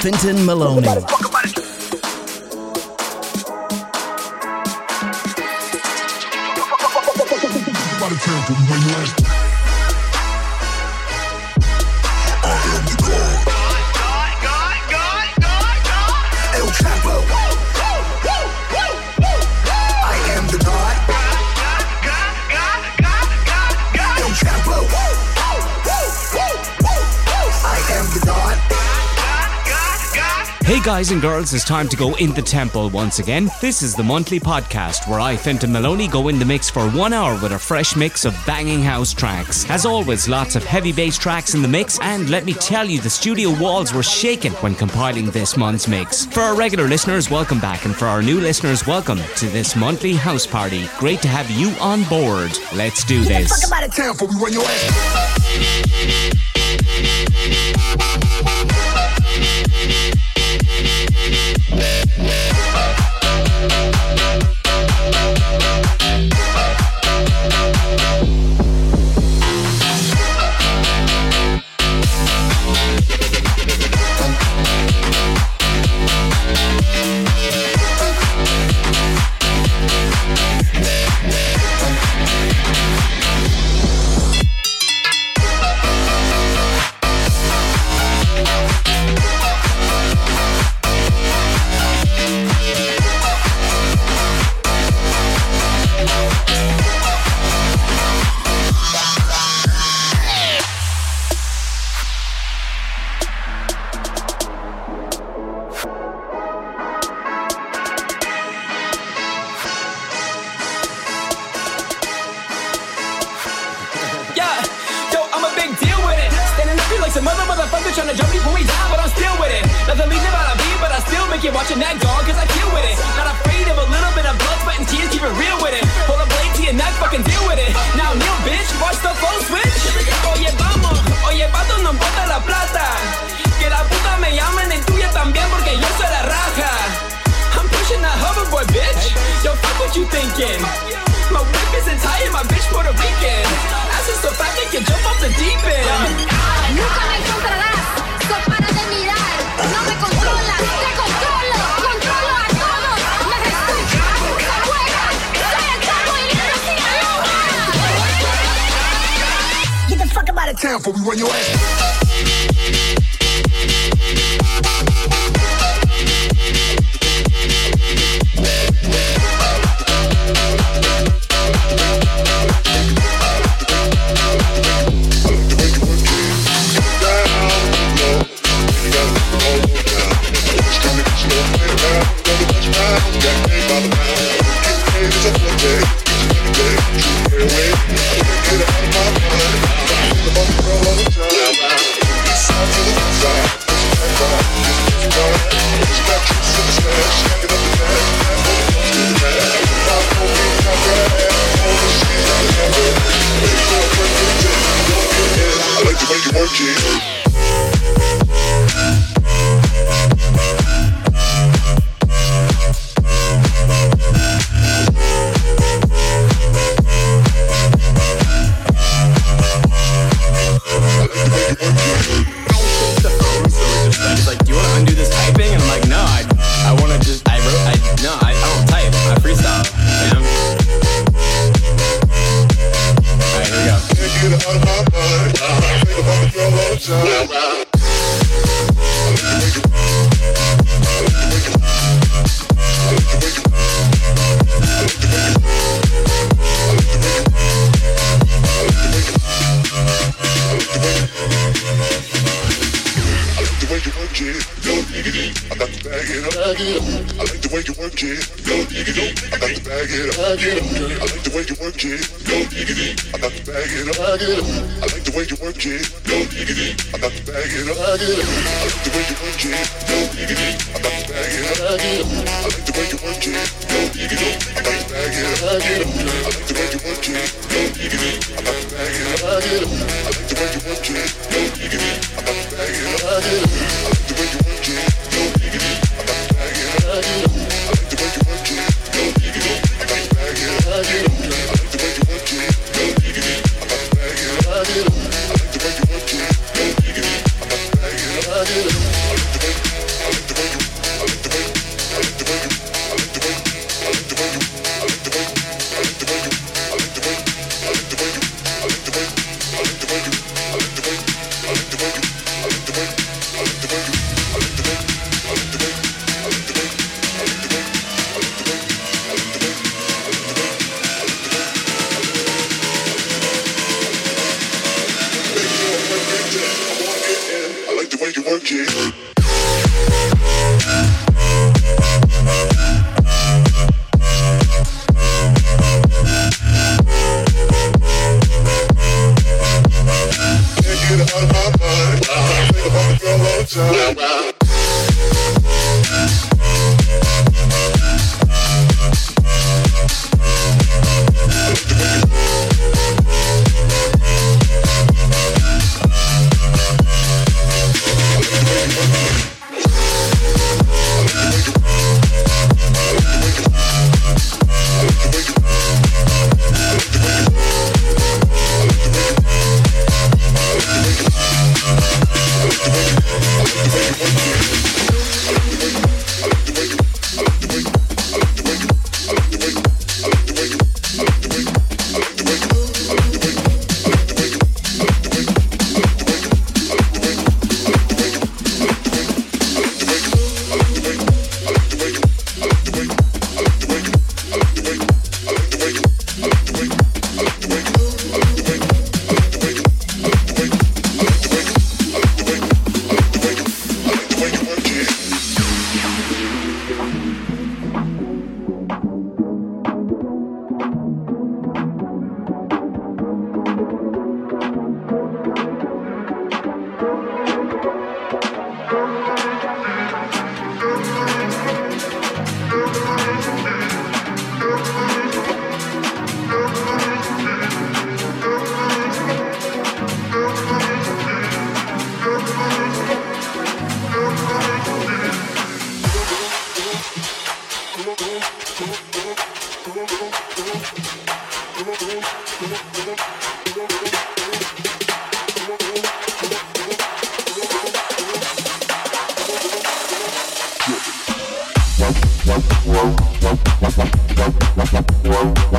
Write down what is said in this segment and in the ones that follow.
Fintan Maloney. Hey guys and girls, it's time to go in the temple once again. This is the monthly podcast where I, Fintan Maloney, go in the mix for one hour with a fresh mix of banging house tracks. As always, lots of heavy bass tracks in the mix, and let me tell you, the studio walls were shaken when compiling this month's mix. For our regular listeners, welcome back, and for our new listeners, welcome to this monthly house party. Great to have you on board. Let's do this. Trying to jump me down, but I'm still with it. Nothing about a beat, but I still make you watching that cause I with it. Not afraid of a little bit of blood, sweat, and tears, keep it real with it. A blade to your neck, fucking deal with it. Now bitch, watch the phone switch. Oye, vamos, oye, vato, no importa la plata. Que la puta me y tuya también, porque yo soy la raja. I'm pushing that hoverboard, bitch. Yo, fuck what you thinking. My whip is Italian, my bitch Puerto Rican. Ass is so fat they can jump off the deep end. Nunca me encontrarás, town before we run your ass.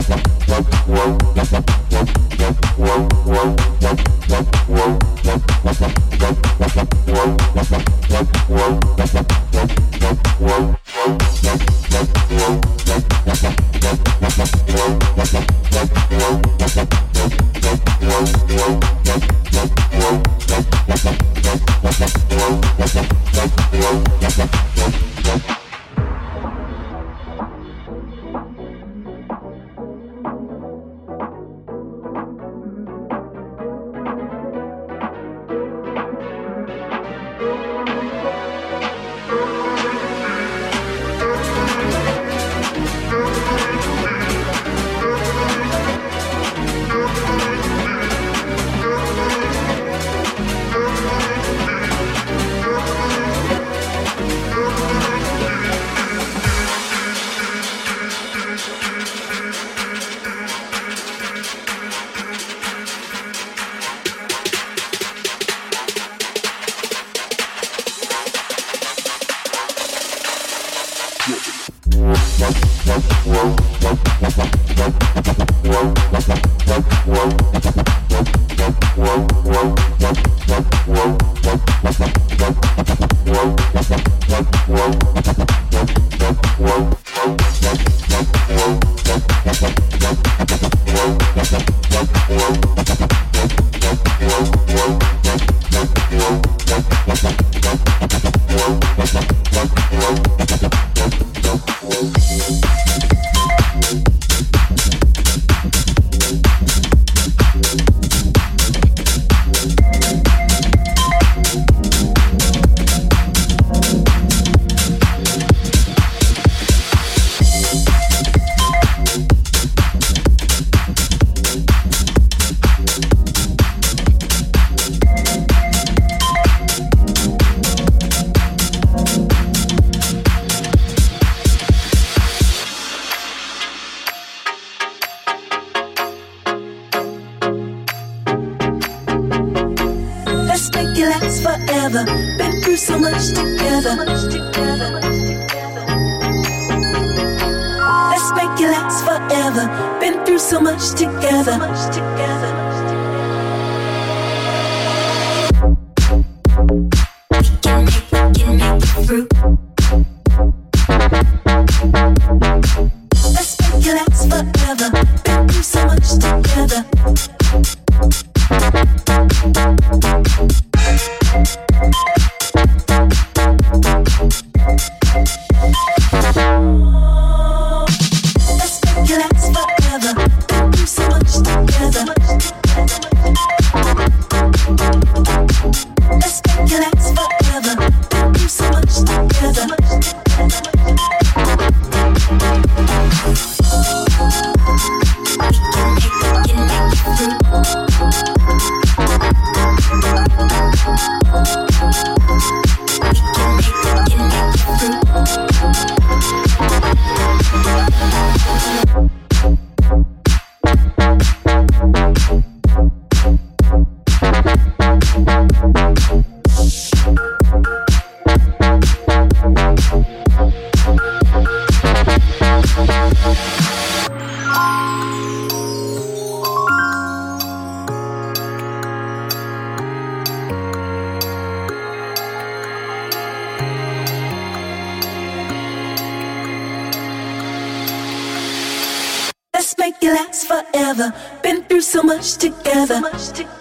Whoa, together. Let's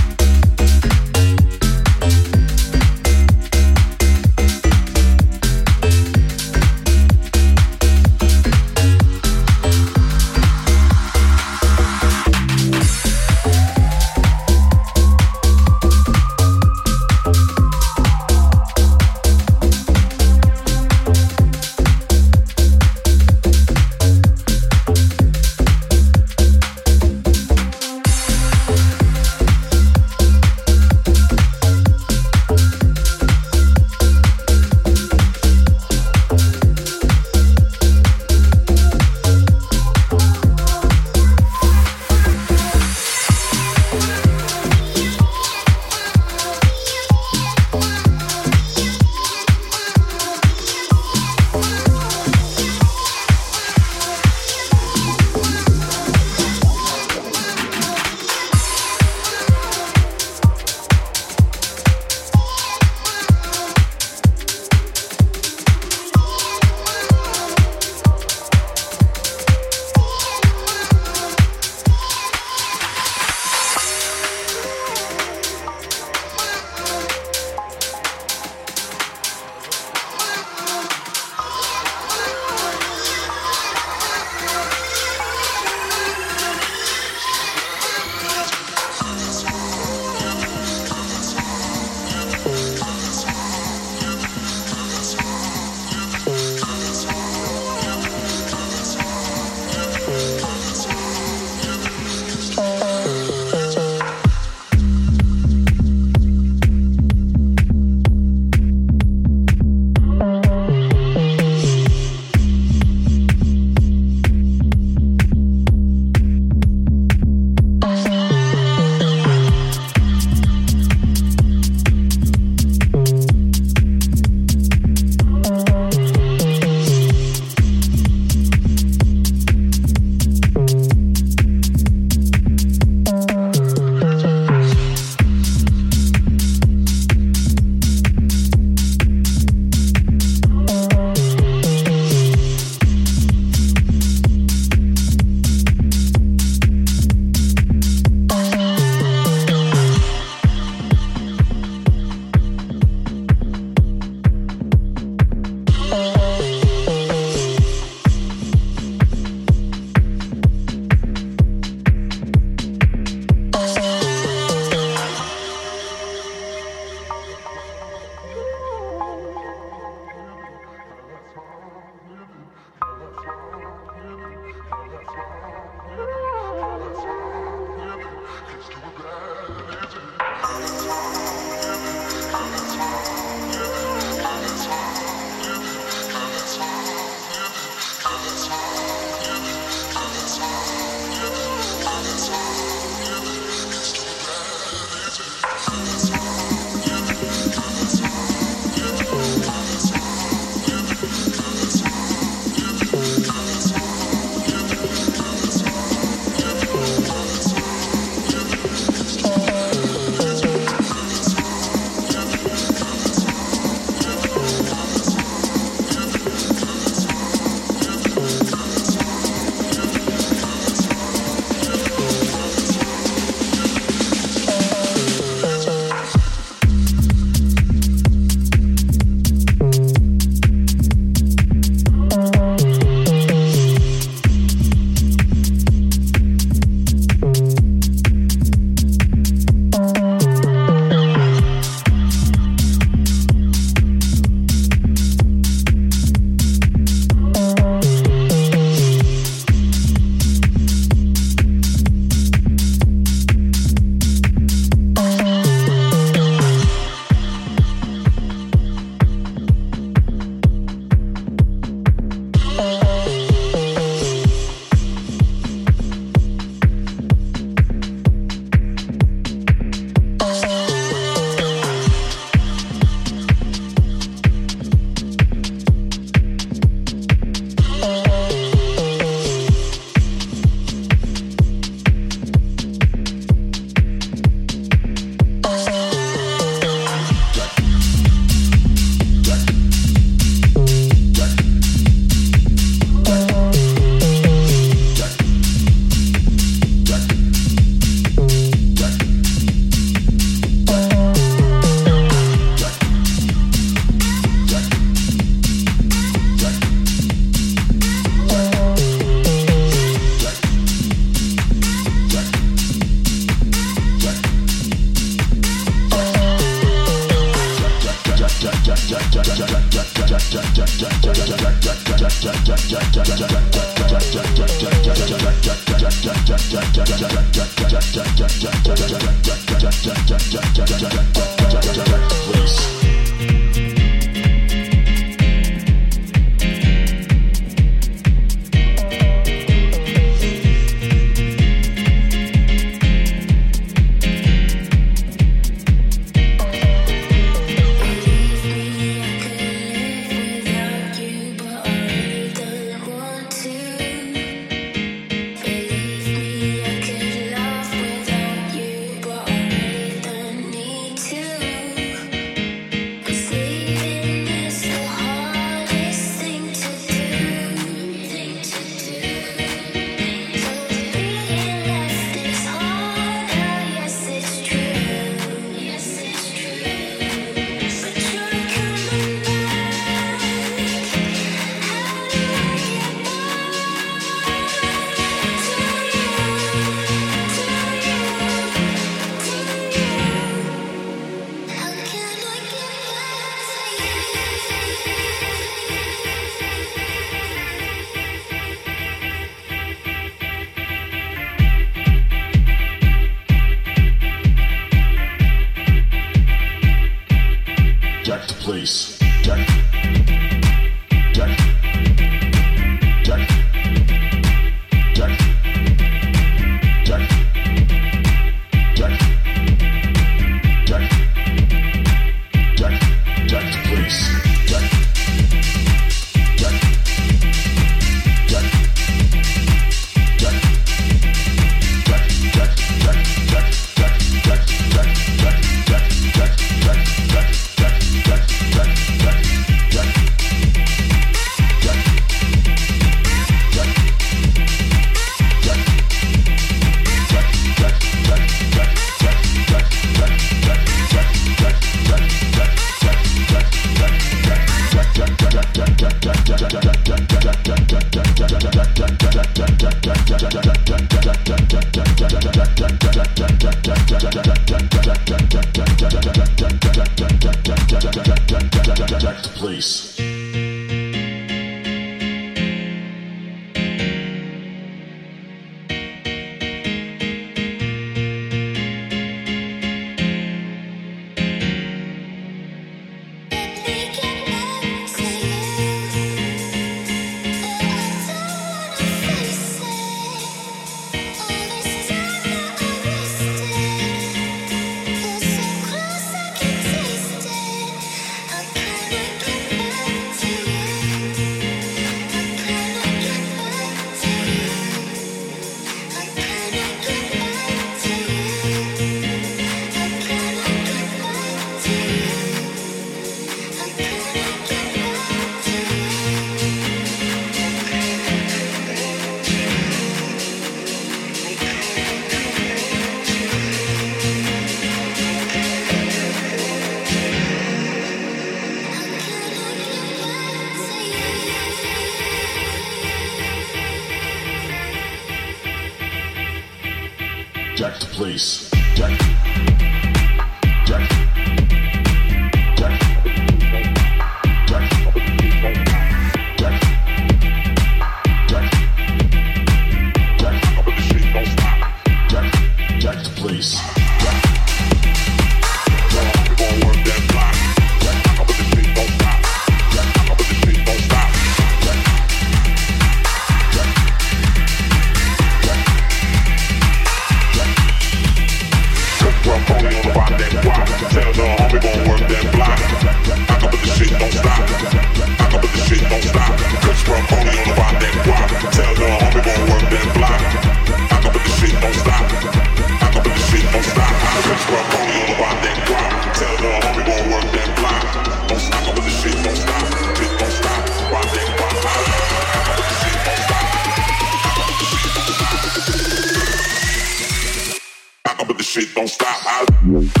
Yeah.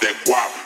that guap.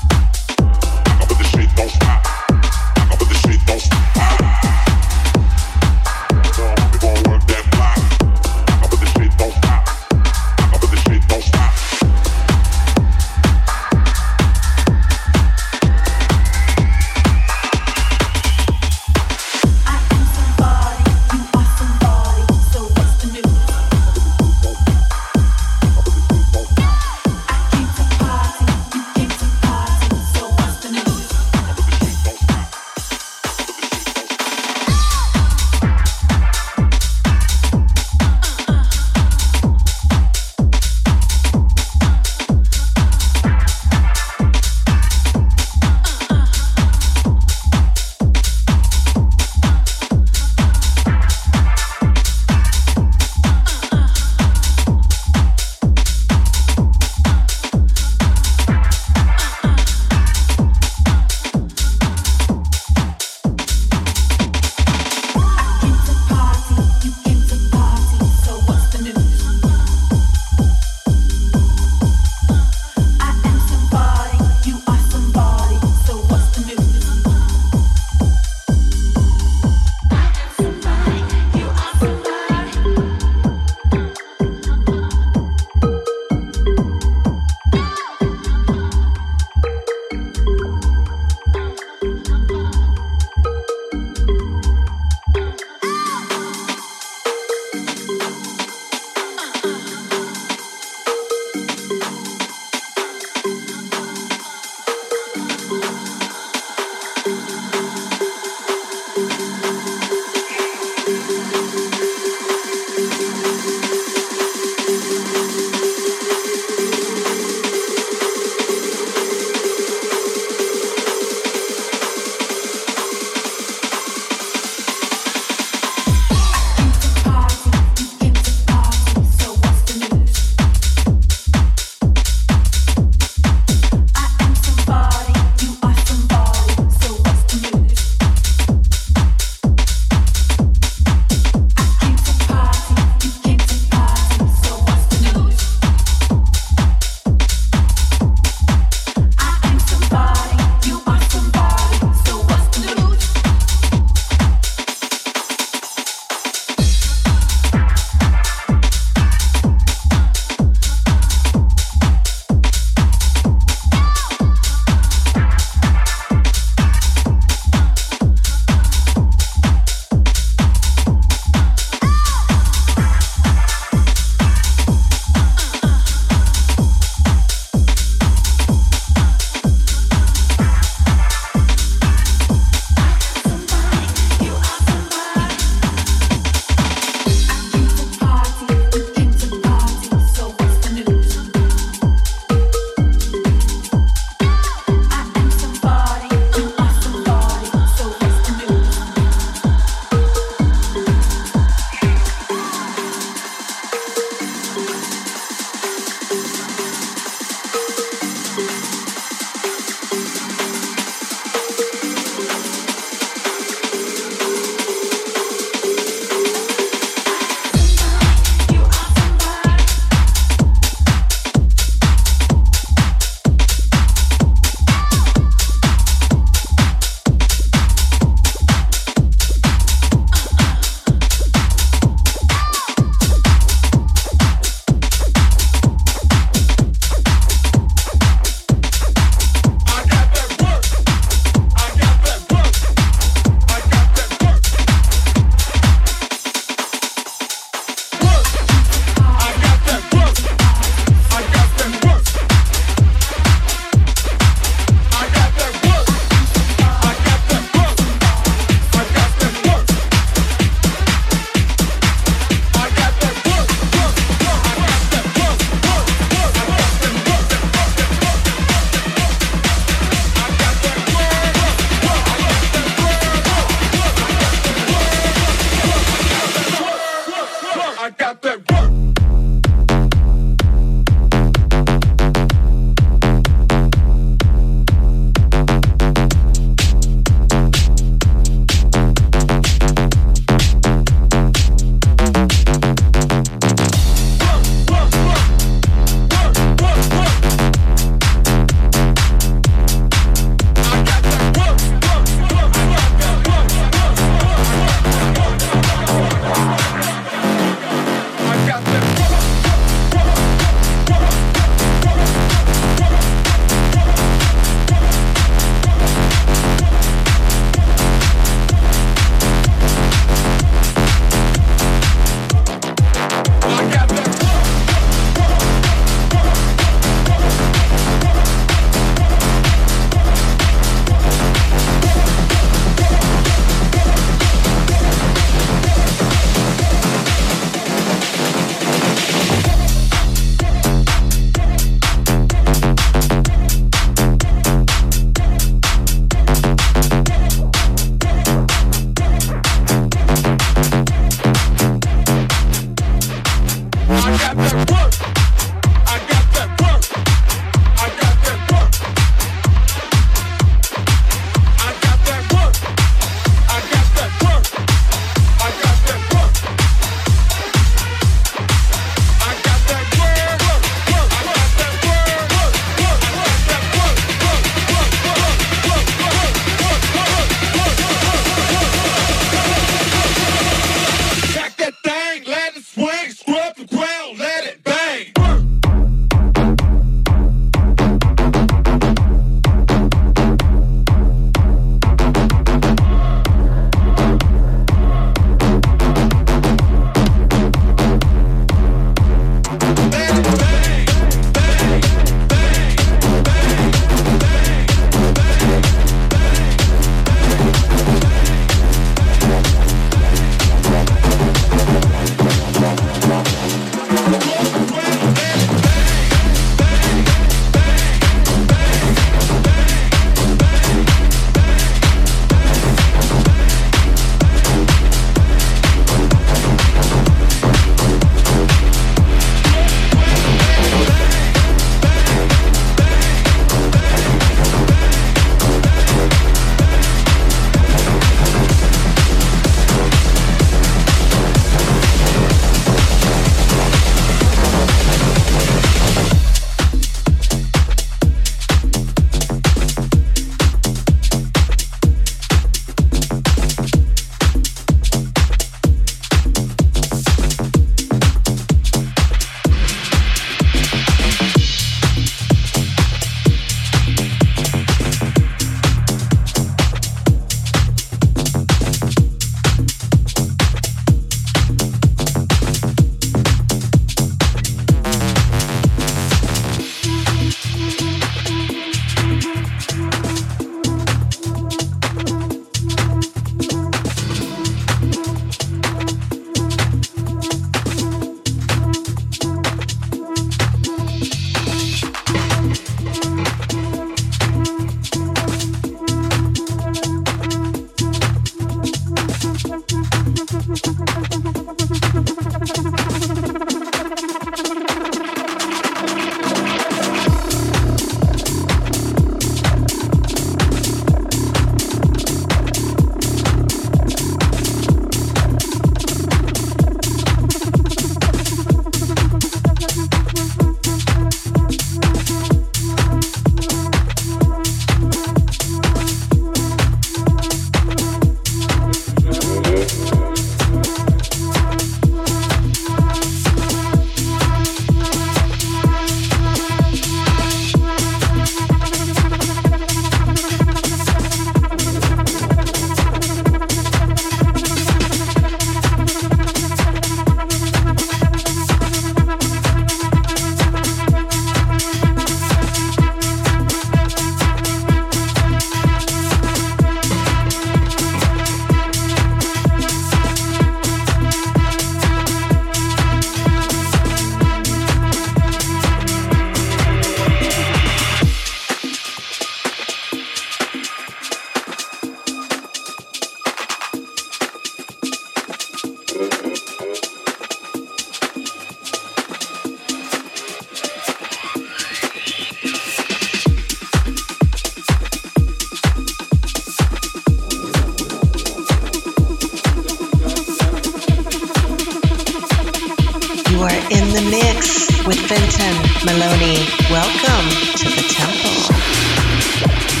We're in the mix with Finton Maloney. Welcome to the Tempo.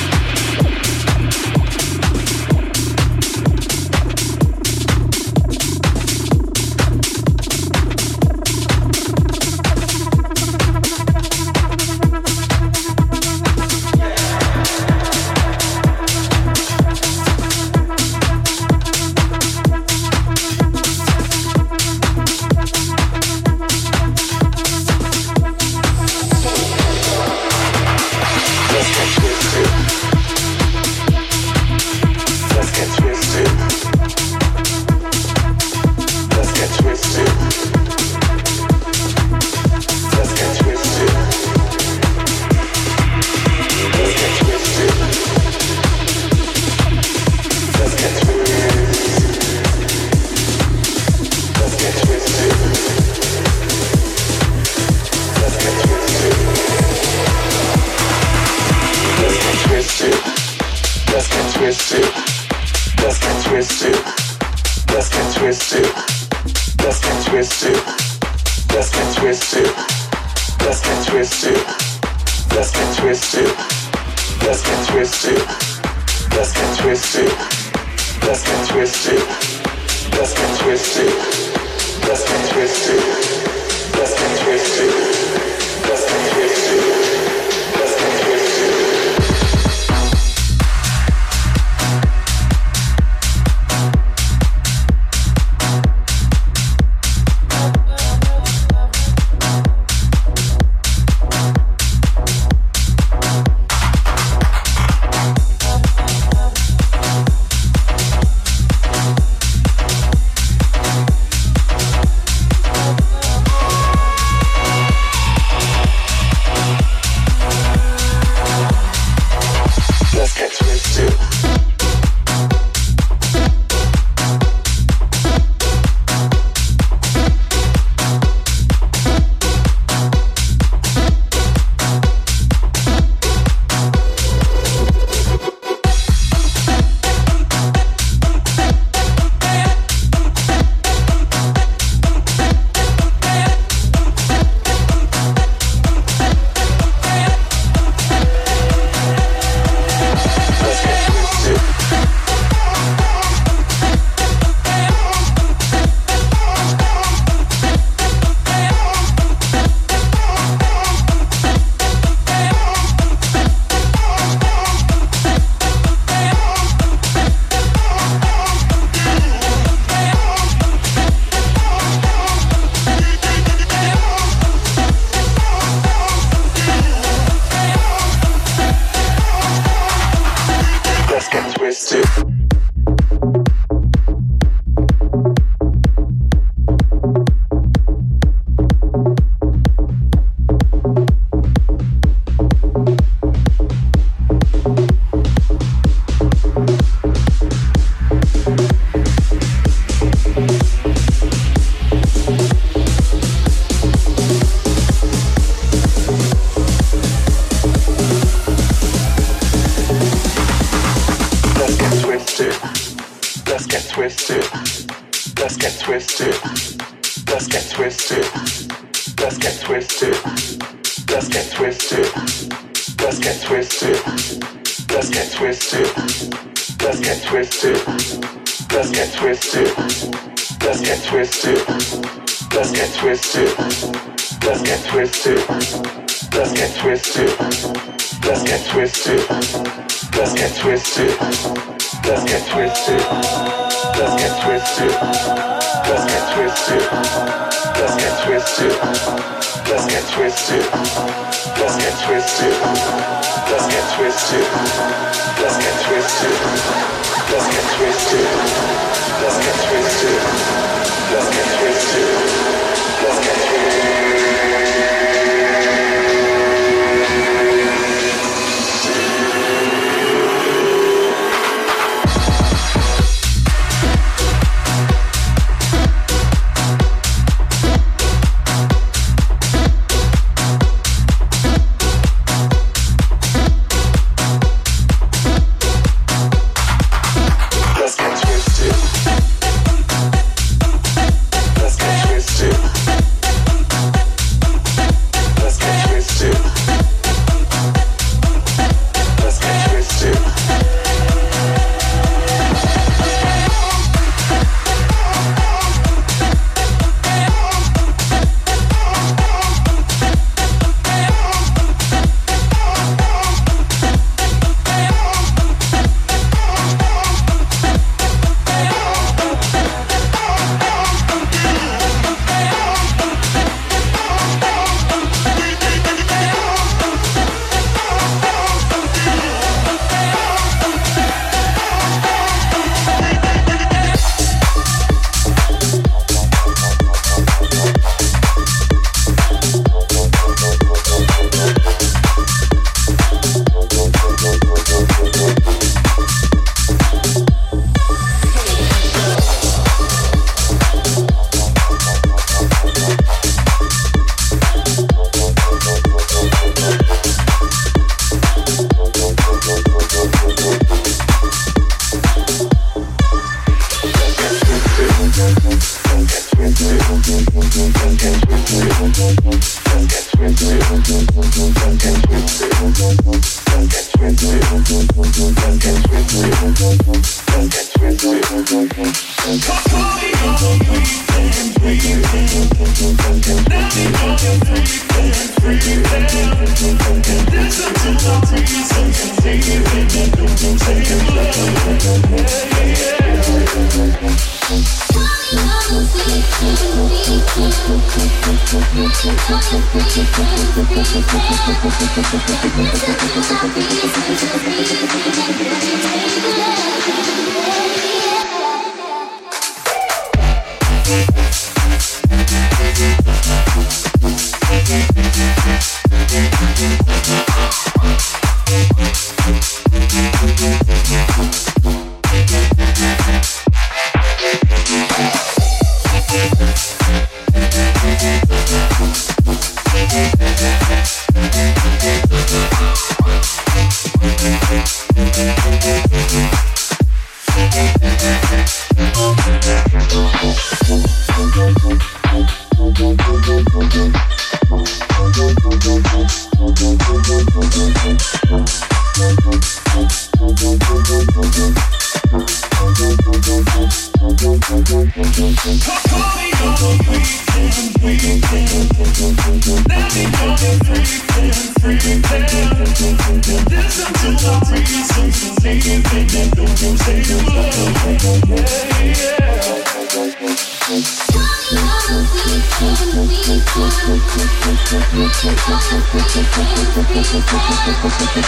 Let's get twisted. Let's get twisted. Let's get twisted. Let's get twisted. Let's get twisted. Let's get twisted. Let's get twisted. Let's get twisted. Let's get twisted. Let's get twisted. Let's get twisted. Let's get twisted. Let's get twisted. Let's get twisted. Let's get twisted. Let's get twisted. Let's get twisted. Let's get twisted. Let's get twisted. Let's get twisted. Let's get twisted. Let's get twisted. Let's get twisted. Let's get twisted. Let's get twisted.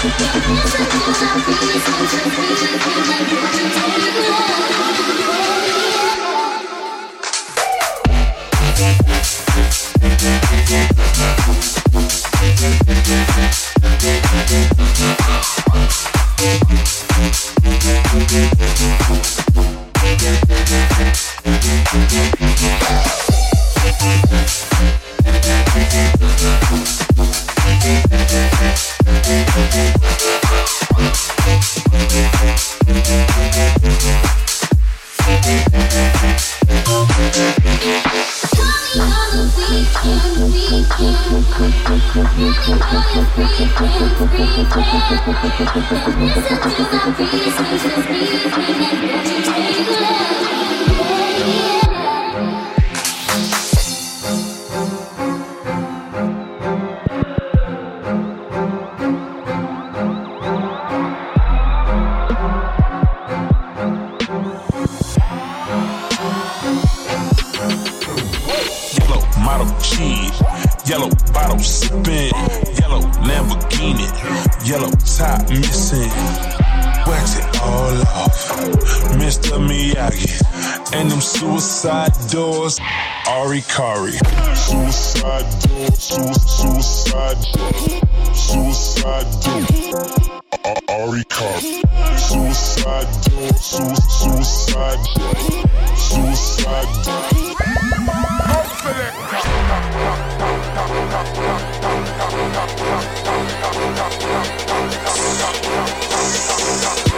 Yeah. and them suicide doors. Ari Kari. Suicide door, su- suicide door, suicide door. Ari Kari. Suicide door, su- suicide door, suicide door. Open it.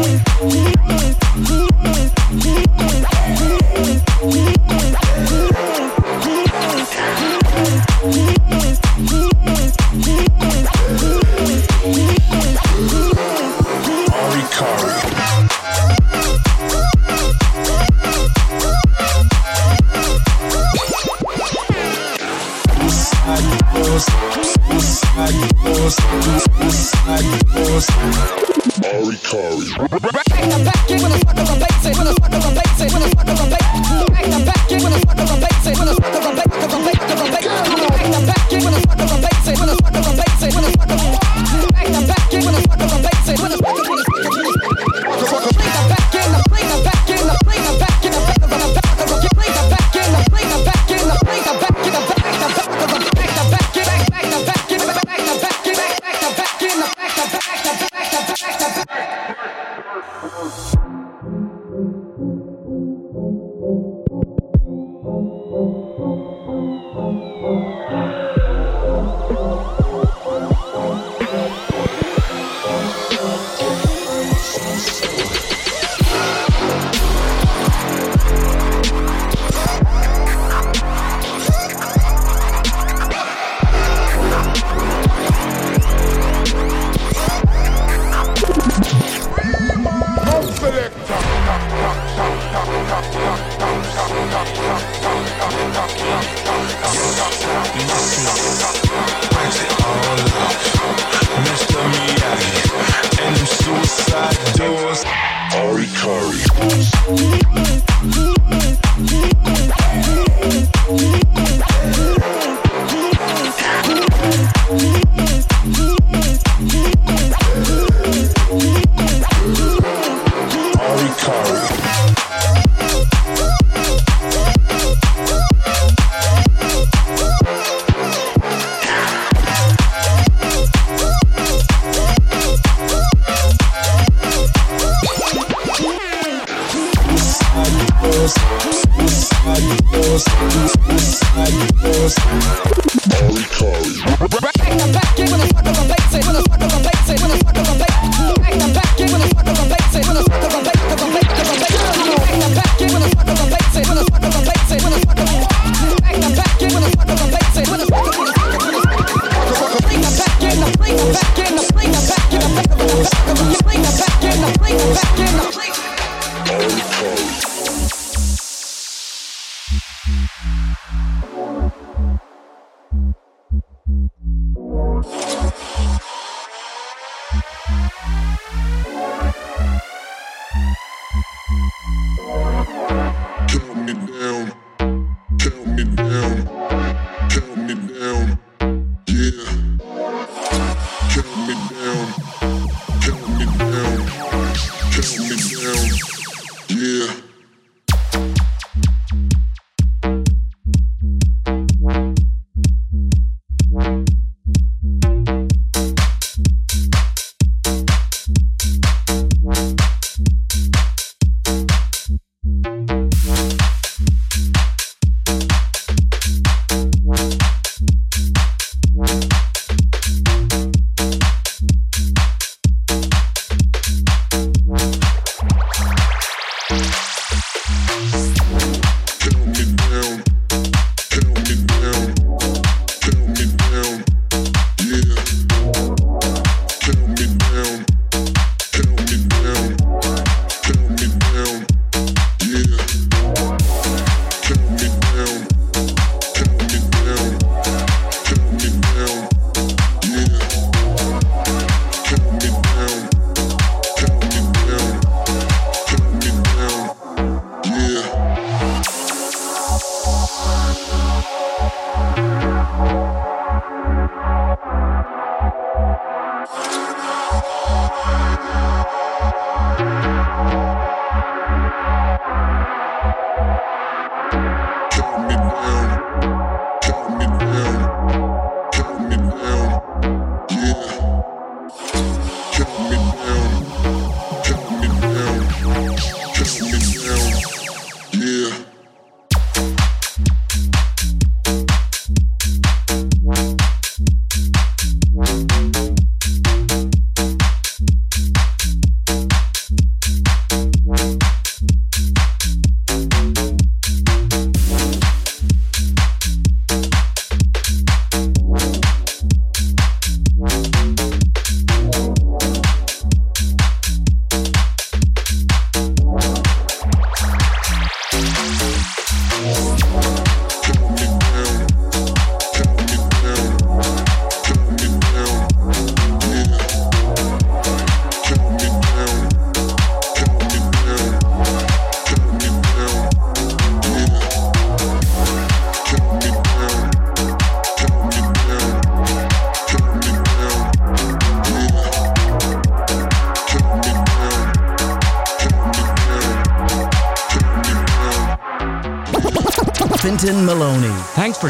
with.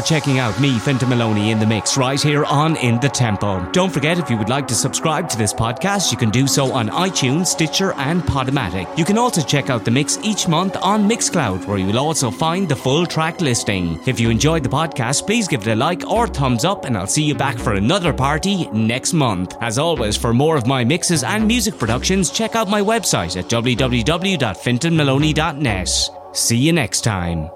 Checking out me, Finton Maloney, in the mix right here on In the Tempo. Don't forget, if you would like to subscribe to this podcast, you can do so on iTunes, Stitcher, and Podomatic. You can also check out the mix each month on Mixcloud, where you will also find the full track listing. If you enjoyed the podcast, please give it a like or thumbs up, and I'll see you back for another party next month. As always, for more of my mixes and music productions, check out my website at www.fintonmaloney.net. See you next time.